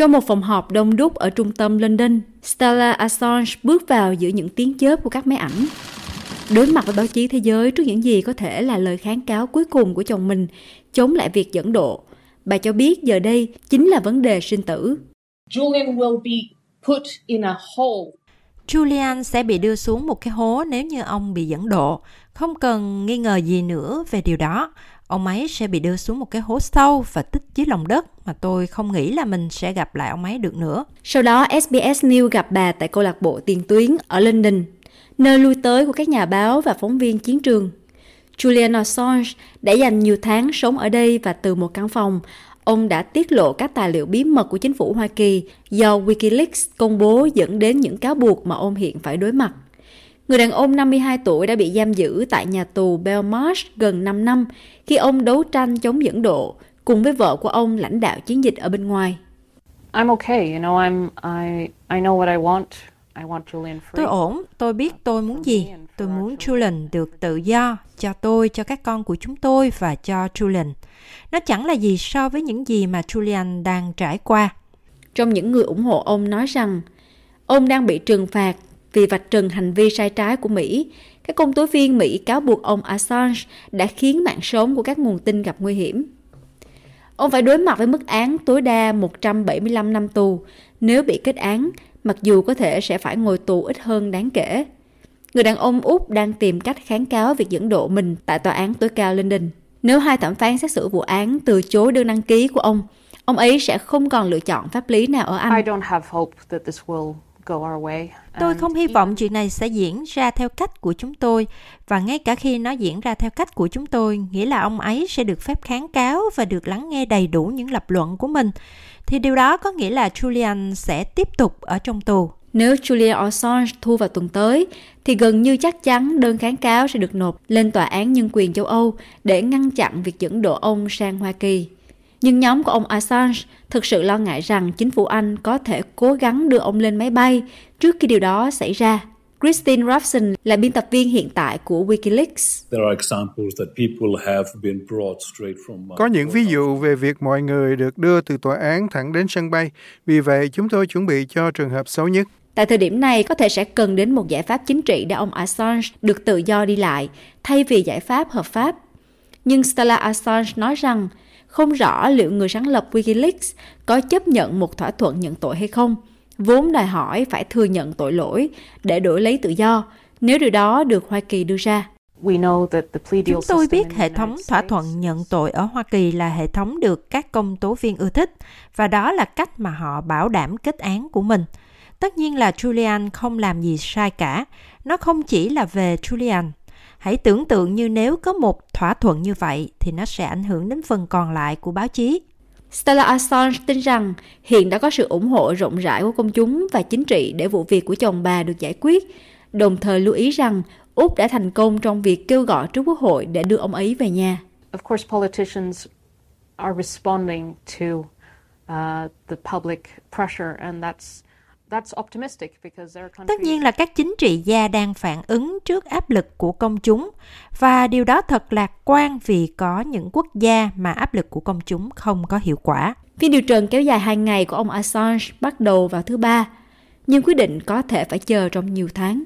Trong một phòng họp đông đúc ở trung tâm London, Stella Assange bước vào giữa những tiếng chớp của các máy ảnh. Đối mặt với báo chí thế giới trước những gì có thể là lời kháng cáo cuối cùng của chồng mình chống lại việc dẫn độ, bà cho biết giờ đây chính là vấn đề sinh tử. Julian will be put in a hole Julian sẽ bị đưa xuống một cái hố nếu như ông bị dẫn độ. Không cần nghi ngờ gì nữa về điều đó. Ông ấy sẽ bị đưa xuống một cái hố sâu và tích dưới lòng đất mà tôi không nghĩ là mình sẽ gặp lại ông ấy được nữa. Sau đó, SBS News gặp bà tại câu lạc bộ tiền tuyến ở London, nơi lui tới của các nhà báo và phóng viên chiến trường. Julian Assange đã dành nhiều tháng sống ở đây và từ một căn phòng, ông đã tiết lộ các tài liệu bí mật của chính phủ Hoa Kỳ do Wikileaks công bố dẫn đến những cáo buộc mà ông hiện phải đối mặt. Người đàn ông 52 tuổi đã bị giam giữ tại nhà tù Belmarsh gần 5 năm khi ông đấu tranh chống dẫn độ cùng với vợ của ông lãnh đạo chiến dịch ở bên ngoài. I'm okay, you know, I'm I I know what I want. I want Julian free. Tôi ổn, tôi biết tôi muốn gì. Tôi muốn Julian được tự do cho tôi, cho các con của chúng tôi và cho Julian. Nó chẳng là gì so với những gì mà Julian đang trải qua. Trong những người ủng hộ ông nói rằng ông đang bị trừng phạt vì vạch trần hành vi sai trái của Mỹ. Các công tố viên Mỹ cáo buộc ông Assange đã khiến mạng sống của các nguồn tin gặp nguy hiểm. Ông phải đối mặt với mức án tối đa 175 năm tù nếu bị kết án, mặc dù có thể sẽ phải ngồi tù ít hơn đáng kể. Người đàn ông Úc đang tìm cách kháng cáo việc dẫn độ mình tại tòa án tối cao London. Nếu hai thẩm phán xét xử vụ án từ chối đơn đăng ký của ông, ông ấy sẽ không còn lựa chọn pháp lý nào ở Anh. Tôi không hy vọng chuyện này sẽ diễn ra theo cách của chúng tôi và ngay cả khi nó diễn ra theo cách của chúng tôi, nghĩa là ông ấy sẽ được phép kháng cáo và được lắng nghe đầy đủ những lập luận của mình thì điều đó có nghĩa là Julian sẽ tiếp tục ở trong tù. Nếu Julian Assange thu vào tuần tới, thì gần như chắc chắn đơn kháng cáo sẽ được nộp lên Tòa án Nhân quyền châu Âu để ngăn chặn việc dẫn độ ông sang Hoa Kỳ. Nhưng nhóm của ông Assange thực sự lo ngại rằng chính phủ Anh có thể cố gắng đưa ông lên máy bay trước khi điều đó xảy ra. Christine Robson là biên tập viên hiện tại của Wikileaks. Có những ví dụ về việc mọi người được đưa từ tòa án thẳng đến sân bay. Vì vậy, chúng tôi chuẩn bị cho trường hợp xấu nhất. Tại thời điểm này, có thể sẽ cần đến một giải pháp chính trị để ông Assange được tự do đi lại, thay vì giải pháp hợp pháp. Nhưng Stella Assange nói rằng không rõ liệu người sáng lập Wikileaks có chấp nhận một thỏa thuận nhận tội hay không, vốn đòi hỏi phải thừa nhận tội lỗi để đổi lấy tự do, nếu điều đó được Hoa Kỳ đưa ra. Chúng tôi biết hệ thống thỏa thuận nhận tội ở Hoa Kỳ là hệ thống được các công tố viên ưa thích và đó là cách mà họ bảo đảm kết án của mình. Tất nhiên là Julian không làm gì sai cả. Nó không chỉ là về Julian. Hãy tưởng tượng như nếu có một thỏa thuận như vậy thì nó sẽ ảnh hưởng đến phần còn lại của báo chí. Stella Assange tin rằng hiện đã có sự ủng hộ rộng rãi của công chúng và chính trị để vụ việc của chồng bà được giải quyết, đồng thời lưu ý rằng Úc đã thành công trong việc kêu gọi trước quốc hội để đưa ông ấy về nhà. Of course, politicians are responding to uh, the public pressure and that's Tất nhiên là các chính trị gia đang phản ứng trước áp lực của công chúng và điều đó thật lạc quan vì có những quốc gia mà áp lực của công chúng không có hiệu quả. Phiên điều trần kéo dài 2 ngày của ông Assange bắt đầu vào thứ ba, nhưng quyết định có thể phải chờ trong nhiều tháng.